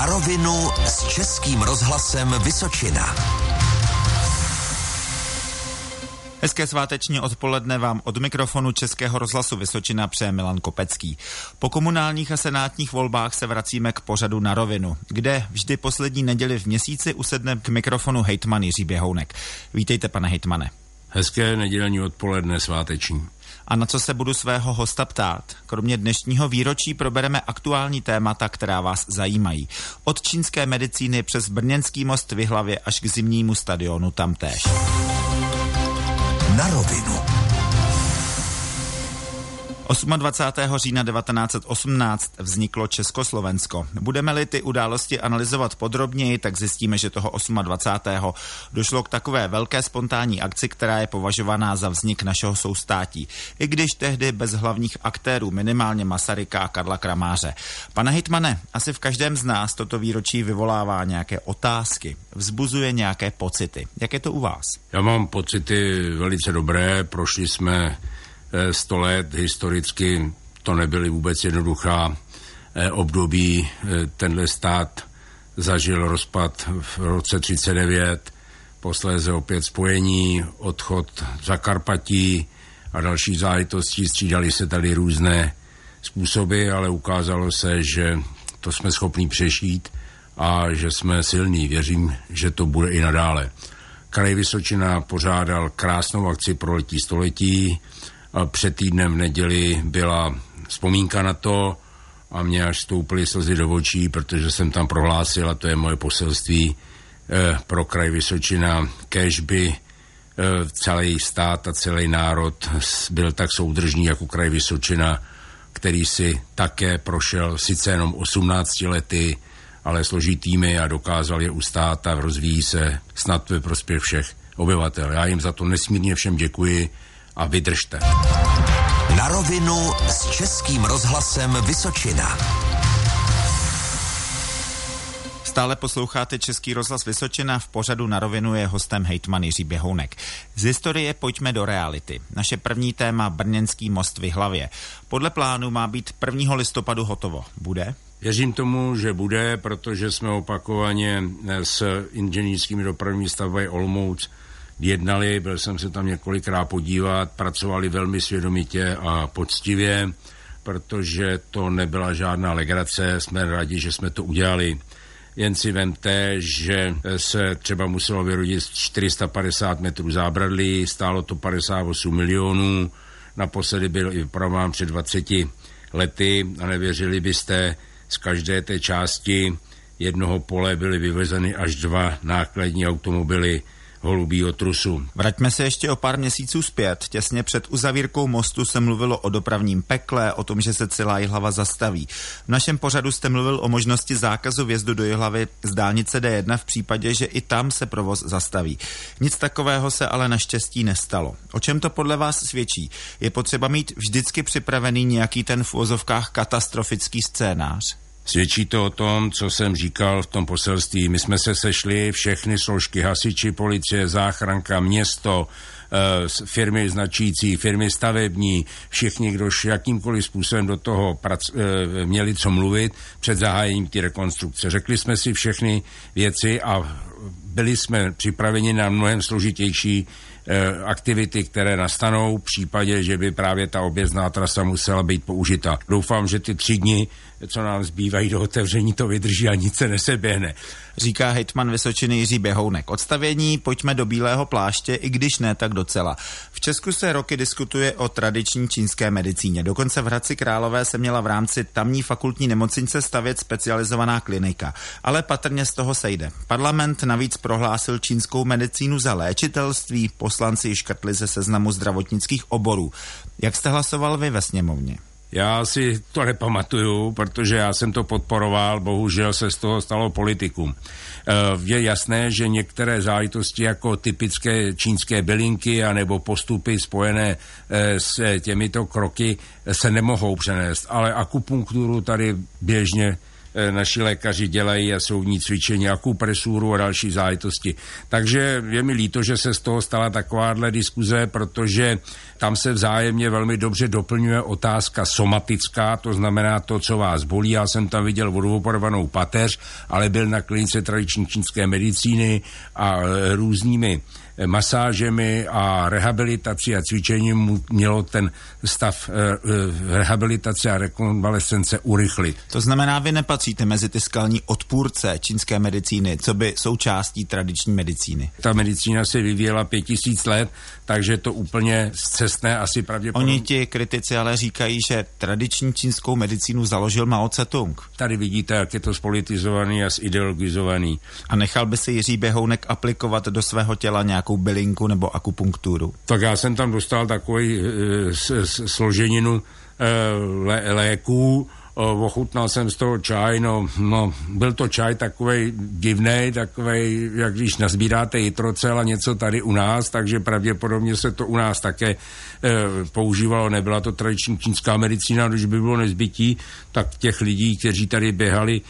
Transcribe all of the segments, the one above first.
Na rovinu s Českým rozhlasem Vysočina. Hezké sváteční odpoledne vám od mikrofonu Českého rozhlasu Vysočina přeje Milan Kopecký. Po komunálních a senátních volbách se vracíme k pořadu na rovinu, kde vždy poslední neděli v měsíci usedne k mikrofonu hejtman Jiří Běhounek. Vítejte, pane hejtmane. Hezké nedělní odpoledne sváteční. A na co se budu svého hosta ptát? Kromě dnešního výročí probereme aktuální témata, která vás zajímají. Od čínské medicíny přes Brněnský most v až k zimnímu stadionu tamtéž. Na rovinu. 28. října 1918 vzniklo Československo. Budeme-li ty události analyzovat podrobněji, tak zjistíme, že toho 28. došlo k takové velké spontánní akci, která je považovaná za vznik našeho soustátí. I když tehdy bez hlavních aktérů, minimálně Masaryka a Karla Kramáře. Pane Hitmane, asi v každém z nás toto výročí vyvolává nějaké otázky, vzbuzuje nějaké pocity. Jak je to u vás? Já mám pocity velice dobré, prošli jsme 100 eh, let historicky to nebyly vůbec jednoduchá eh, období. Eh, tenhle stát zažil rozpad v roce 39, posléze opět spojení, odchod za Karpatí a další záležitosti. Střídali se tady různé způsoby, ale ukázalo se, že to jsme schopni přešít a že jsme silní. Věřím, že to bude i nadále. Kraj Vysočina pořádal krásnou akci pro letí století, před týdnem v neděli byla vzpomínka na to a mě až stoupily slzy do očí, protože jsem tam prohlásil, a to je moje poselství eh, pro kraj Vysočina, kež by eh, celý stát a celý národ byl tak soudržný jako kraj Vysočina, který si také prošel sice jenom 18 lety, ale složitými a dokázal je ustát a rozvíjí se snad ve prospěch všech obyvatel. Já jim za to nesmírně všem děkuji a vydržte. Na rovinu s Českým rozhlasem Vysočina. Stále posloucháte Český rozhlas Vysočina, v pořadu na rovinu je hostem hejtman Jiří Běhounek. Z historie pojďme do reality. Naše první téma Brněnský most v hlavě. Podle plánu má být 1. listopadu hotovo. Bude? Věřím tomu, že bude, protože jsme opakovaně s inženýrskými dopravními stavbami Olmouc jednali, byl jsem se tam několikrát podívat, pracovali velmi svědomitě a poctivě, protože to nebyla žádná legrace, jsme rádi, že jsme to udělali. Jen si vemte, že se třeba muselo vyrodit 450 metrů zábradlí, stálo to 58 milionů, naposledy byl i vypravován před 20 lety a nevěřili byste, z každé té části jednoho pole byly vyvezeny až dva nákladní automobily holubího trusu. Vraťme se ještě o pár měsíců zpět. Těsně před uzavírkou mostu se mluvilo o dopravním pekle, o tom, že se celá Jihlava zastaví. V našem pořadu jste mluvil o možnosti zákazu vjezdu do Jihlavy z dálnice D1 v případě, že i tam se provoz zastaví. Nic takového se ale naštěstí nestalo. O čem to podle vás svědčí? Je potřeba mít vždycky připravený nějaký ten v vozovkách katastrofický scénář? Svědčí to o tom, co jsem říkal v tom poselství. My jsme se sešli, všechny složky, hasiči, policie, záchranka, město, eh, firmy značící, firmy stavební, všichni, kdo jakýmkoliv způsobem do toho prac, eh, měli co mluvit před zahájením té rekonstrukce. Řekli jsme si všechny věci a byli jsme připraveni na mnohem složitější aktivity, které nastanou v případě, že by právě ta objezdná trasa musela být použita. Doufám, že ty tři dny, co nám zbývají do otevření, to vydrží a nic se neseběhne. Říká hejtman Vysočiny Jiří Běhounek. Odstavění pojďme do bílého pláště, i když ne tak docela. V Česku se roky diskutuje o tradiční čínské medicíně. Dokonce v Hradci Králové se měla v rámci tamní fakultní nemocnice stavět specializovaná klinika. Ale patrně z toho sejde. Parlament navíc prohlásil čínskou medicínu za léčitelství, poslanci ji škrtli ze seznamu zdravotnických oborů. Jak jste hlasoval vy ve sněmovně? Já si to nepamatuju, protože já jsem to podporoval, bohužel se z toho stalo politikum. Eh, je jasné, že některé záležitosti jako typické čínské bylinky anebo postupy spojené eh, s těmito kroky se nemohou přenést, ale akupunkturu tady běžně naši lékaři dělají a jsou v ní cvičení akupresuru a další záležitosti. Takže je mi líto, že se z toho stala takováhle diskuze, protože tam se vzájemně velmi dobře doplňuje otázka somatická, to znamená to, co vás bolí. Já jsem tam viděl vodovoporovanou pateř, ale byl na klinice tradiční čínské medicíny a eh, různými masážemi a rehabilitací a cvičením mělo ten stav eh, eh, rehabilitace a rekonvalescence urychlit. To znamená, vy nepatříte mezi ty skalní odpůrce čínské medicíny, co by součástí tradiční medicíny. Ta medicína se vyvíjela pět tisíc let, takže to úplně zcestné asi pravděpodobně. Oni ti kritici ale říkají, že tradiční čínskou medicínu založil Mao Tse-tung. Tady vidíte, jak je to spolitizovaný a zideologizovaný. A nechal by si Jiří Běhounek aplikovat do svého těla nějakou bylinku nebo akupunkturu? Tak já jsem tam dostal takový e, složeninu e, léků, ochutnal jsem z toho čaj, no, no byl to čaj takový divný, takový, jak když nazbíráte jitrocel a něco tady u nás, takže pravděpodobně se to u nás také e, používalo, nebyla to tradiční čínská medicína, když by bylo nezbytí, tak těch lidí, kteří tady běhali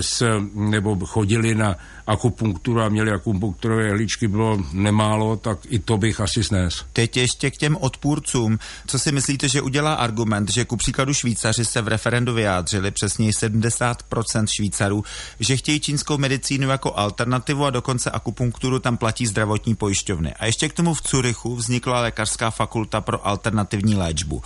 s, nebo chodili na akupunkturu a měli akupunkturové jehličky, bylo nemálo, tak i to bych asi snes. Teď ještě k těm odpůrcům. Co si myslíte, že udělá argument, že ku příkladu Švýcaři se v referendu vyjádřili, přesněji 70% Švýcarů, že chtějí čínskou medicínu jako alternativu a dokonce akupunkturu tam platí zdravotní pojišťovny. A ještě k tomu v Curychu vznikla lékařská fakulta pro alternativní léčbu.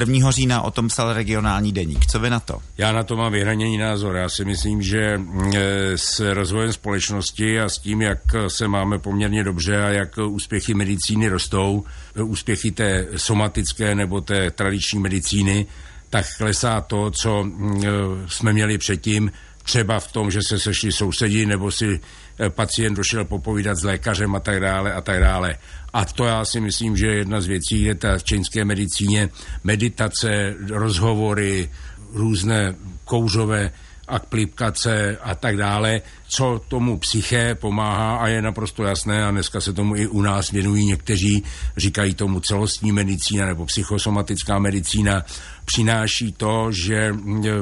1. října o tom psal regionální deník. Co vy na to? Já na to mám vyhraněný názor. Já si myslím, že e, s rozvojem společnosti a s tím, jak se máme poměrně dobře a jak úspěchy medicíny rostou, e, úspěchy té somatické nebo té tradiční medicíny, tak klesá to, co e, jsme měli předtím, třeba v tom, že se sešli sousedi nebo si pacient došel popovídat s lékařem a tak dále a tak dále. A to já si myslím, že je jedna z věcí, je ta v čínské medicíně meditace, rozhovory, různé kouřové aplikace a tak dále, co tomu psyché pomáhá a je naprosto jasné a dneska se tomu i u nás věnují někteří, říkají tomu celostní medicína nebo psychosomatická medicína, přináší to, že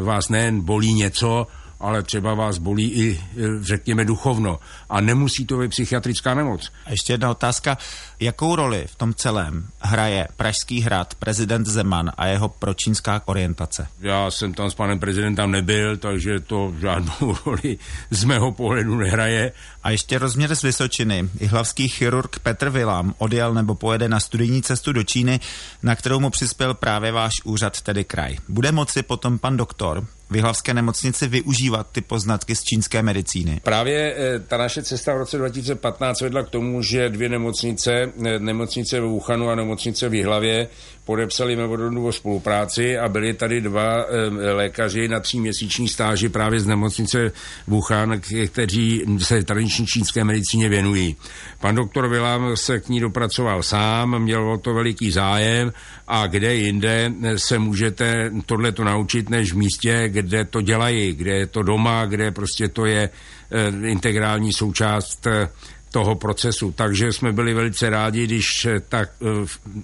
vás nejen bolí něco, ale třeba vás bolí i, e, řekněme, duchovno. A nemusí to být psychiatrická nemoc. A ještě jedna otázka. Jakou roli v tom celém hraje Pražský hrad, prezident Zeman a jeho pročínská orientace? Já jsem tam s panem prezidentem nebyl, takže to žádnou roli z mého pohledu nehraje. A ještě rozměr z Vysočiny. hlavský chirurg Petr Vilám odjel nebo pojede na studijní cestu do Číny, na kterou mu přispěl právě váš úřad, tedy kraj. Bude moci potom pan doktor v Jihlavské nemocnici využívat ty poznatky z čínské medicíny? Právě eh, ta naše cesta v roce 2015 vedla k tomu, že dvě nemocnice, eh, nemocnice v Wuhanu a nemocnice v Jihlavě, podepsali memorandum o spolupráci a byli tady dva e, lékaři na tříměsíční stáži právě z nemocnice Wuhan, kteří se tradiční čínské medicíně věnují. Pan doktor Vilám se k ní dopracoval sám, měl o to veliký zájem a kde jinde se můžete tohleto naučit, než v místě, kde to dělají, kde je to doma, kde prostě to je e, integrální součást e, toho procesu. Takže jsme byli velice rádi, když ta eh,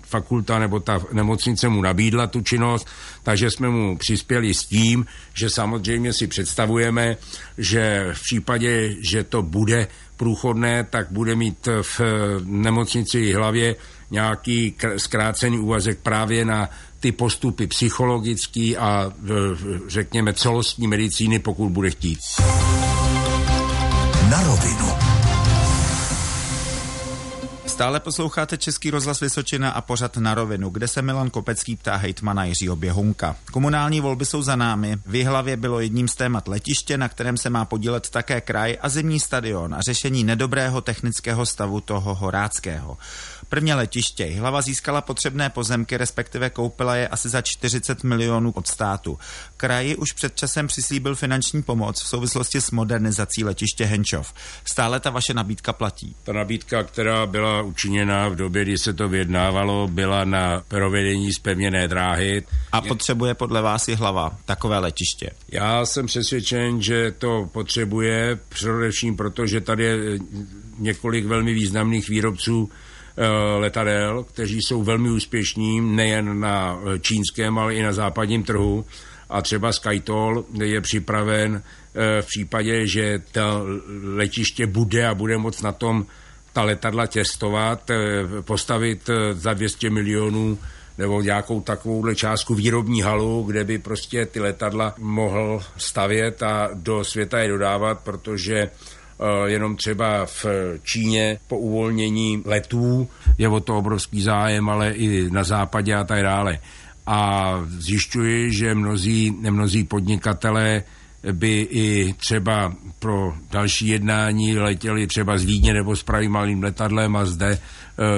fakulta nebo ta nemocnice mu nabídla tu činnost, takže jsme mu přispěli s tím, že samozřejmě si představujeme, že v případě, že to bude průchodné, tak bude mít v nemocnici hlavě nějaký zkrácený úvazek právě na ty postupy psychologický a eh, řekněme celostní medicíny, pokud bude chtít. Na rovinu. Stále posloucháte Český rozhlas Vysočina a pořad na rovinu, kde se Milan Kopecký ptá hejtmana Jiřího Běhunka. Komunální volby jsou za námi. V hlavě bylo jedním z témat letiště, na kterém se má podílet také kraj a zimní stadion a řešení nedobrého technického stavu toho horáckého. Prvně letiště. Hlava získala potřebné pozemky, respektive koupila je asi za 40 milionů od státu. Kraji už před časem přislíbil finanční pomoc v souvislosti s modernizací letiště Henčov. Stále ta vaše nabídka platí? Ta nabídka, která byla učiněna v době, kdy se to vyjednávalo, byla na provedení zpevněné dráhy. A potřebuje podle vás i hlava takové letiště? Já jsem přesvědčen, že to potřebuje, především proto, že tady je několik velmi významných výrobců Eh, letadel, kteří jsou velmi úspěšní nejen na čínském, ale i na západním trhu. A třeba SkyToll je připraven v případě, že to letiště bude a bude moc na tom ta letadla těstovat, postavit za 200 milionů nebo nějakou takovouhle částku výrobní halu, kde by prostě ty letadla mohl stavět a do světa je dodávat, protože eh, jenom třeba v Číně po uvolnění letů je o to obrovský zájem, ale i na západě a tak dále. A zjišťuji, že mnozí, mnozí podnikatelé by i třeba pro další jednání letěli třeba z Vídně nebo s malým letadlem a zde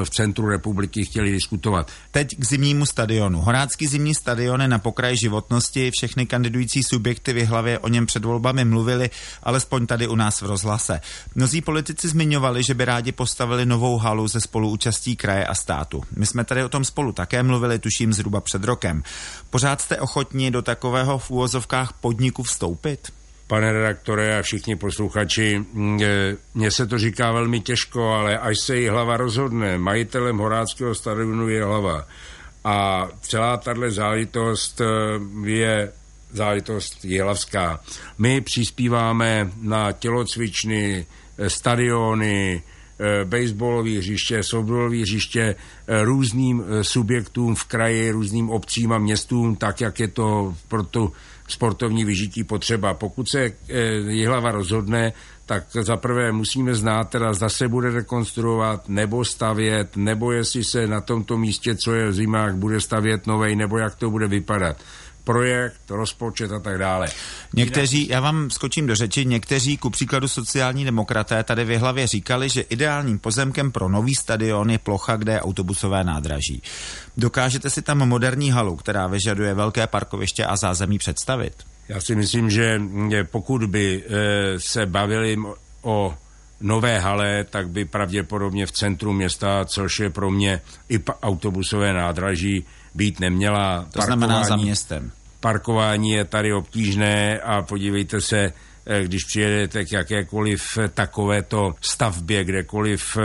v centru republiky chtěli diskutovat. Teď k zimnímu stadionu. Horácký zimní stadion je na pokraji životnosti, všechny kandidující subjekty v hlavě o něm před volbami mluvili, alespoň tady u nás v rozhlase. Mnozí politici zmiňovali, že by rádi postavili novou halu ze spoluúčastí kraje a státu. My jsme tady o tom spolu také mluvili, tuším zhruba před rokem. Pořád jste ochotni do takového v úvozovkách podniku vstoupit? Pane redaktore a všichni posluchači, mm, mně se to říká velmi těžko, ale až se jí hlava rozhodne, majitelem Horáckého stadionu je hlava. A celá tahle záležitost e, je záležitost jihlavská. My přispíváme na tělocvičny, e, stadiony, baseballové hřiště, softballové hřiště různým subjektům v kraji, různým obcím a městům, tak jak je to pro tu sportovní vyžití potřeba. Pokud se e, Jihlava rozhodne, tak zaprvé musíme znát, teda zda se bude rekonstruovat nebo stavět, nebo jestli se na tomto místě, co je v zimách, bude stavět novej, nebo jak to bude vypadat projekt, rozpočet a tak dále. Někteří, já vám skočím do řeči, někteří, ku příkladu sociální demokraté, tady v hlavě říkali, že ideálním pozemkem pro nový stadion je plocha, kde je autobusové nádraží. Dokážete si tam moderní halu, která vyžaduje velké parkoviště a zázemí představit? Já si myslím, že pokud by e, se bavili o nové hale, tak by pravděpodobně v centru města, což je pro mě i autobusové nádraží, být neměla. To znamená za městem. Parkování je tady obtížné a podívejte se, eh, když přijedete k jakékoliv takovéto stavbě, kdekoliv eh,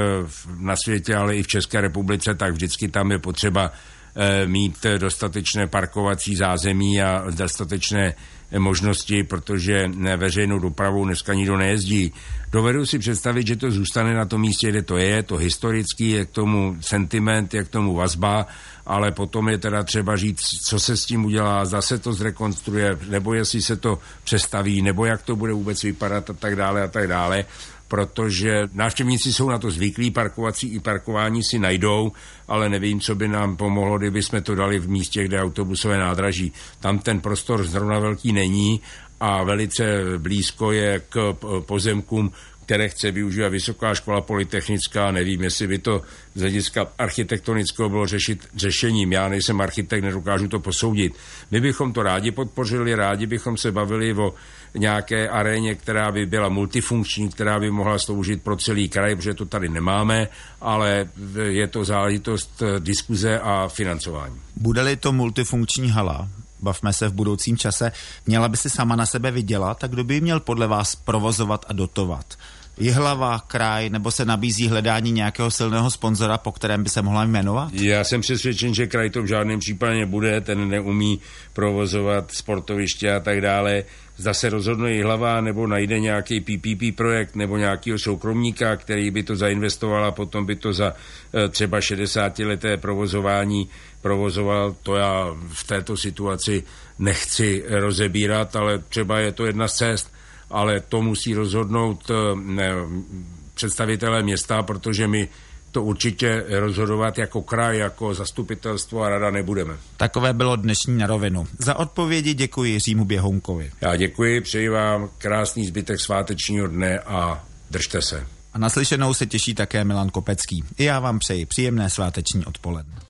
na světě, ale i v České republice, tak vždycky tam je potřeba eh, mít dostatečné parkovací zázemí a dostatečné možnosti, protože veřejnou dopravou dneska nikdo nejezdí. Dovedu si představit, že to zůstane na tom místě, kde to je, to historický, je k tomu sentiment, je k tomu vazba, ale potom je teda třeba říct, co se s tím udělá, zase to zrekonstruuje, nebo jestli se to přestaví, nebo jak to bude vůbec vypadat a tak dále a tak dále protože návštěvníci jsou na to zvyklí, parkovací i parkování si najdou, ale nevím, co by nám pomohlo, kdyby jsme to dali v místě, kde autobusové nádraží. Tam ten prostor zrovna velký není a velice blízko je k pozemkům, které chce využívat Vysoká škola polytechnická. Nevím, jestli by to z hlediska architektonického bylo řešit řešením. Já nejsem architekt, nedokážu to posoudit. My bychom to rádi podpořili, rádi bychom se bavili o nějaké aréně, která by byla multifunkční, která by mohla sloužit pro celý kraj, protože to tady nemáme, ale je to záležitost diskuze a financování. Bude-li to multifunkční hala, bavme se v budoucím čase, měla by si sama na sebe vydělat, tak kdo by měl podle vás provozovat a dotovat? Jihlava, kraj, nebo se nabízí hledání nějakého silného sponzora, po kterém by se mohla jmenovat? Já jsem přesvědčen, že kraj to v žádném případě nebude, ten neumí provozovat sportoviště a tak dále. Zda se rozhodne Jihlava, nebo najde nějaký PPP projekt, nebo nějakého soukromníka, který by to zainvestoval a potom by to za eh, třeba 60 leté provozování provozoval, to já v této situaci nechci rozebírat, ale třeba je to jedna z cest ale to musí rozhodnout eh, ne, představitelé města, protože my to určitě rozhodovat jako kraj, jako zastupitelstvo a rada nebudeme. Takové bylo dnešní na rovinu. Za odpovědi děkuji Jiřímu Běhounkovi. Já děkuji, přeji vám krásný zbytek svátečního dne a držte se. A naslyšenou se těší také Milan Kopecký. I já vám přeji příjemné sváteční odpoledne.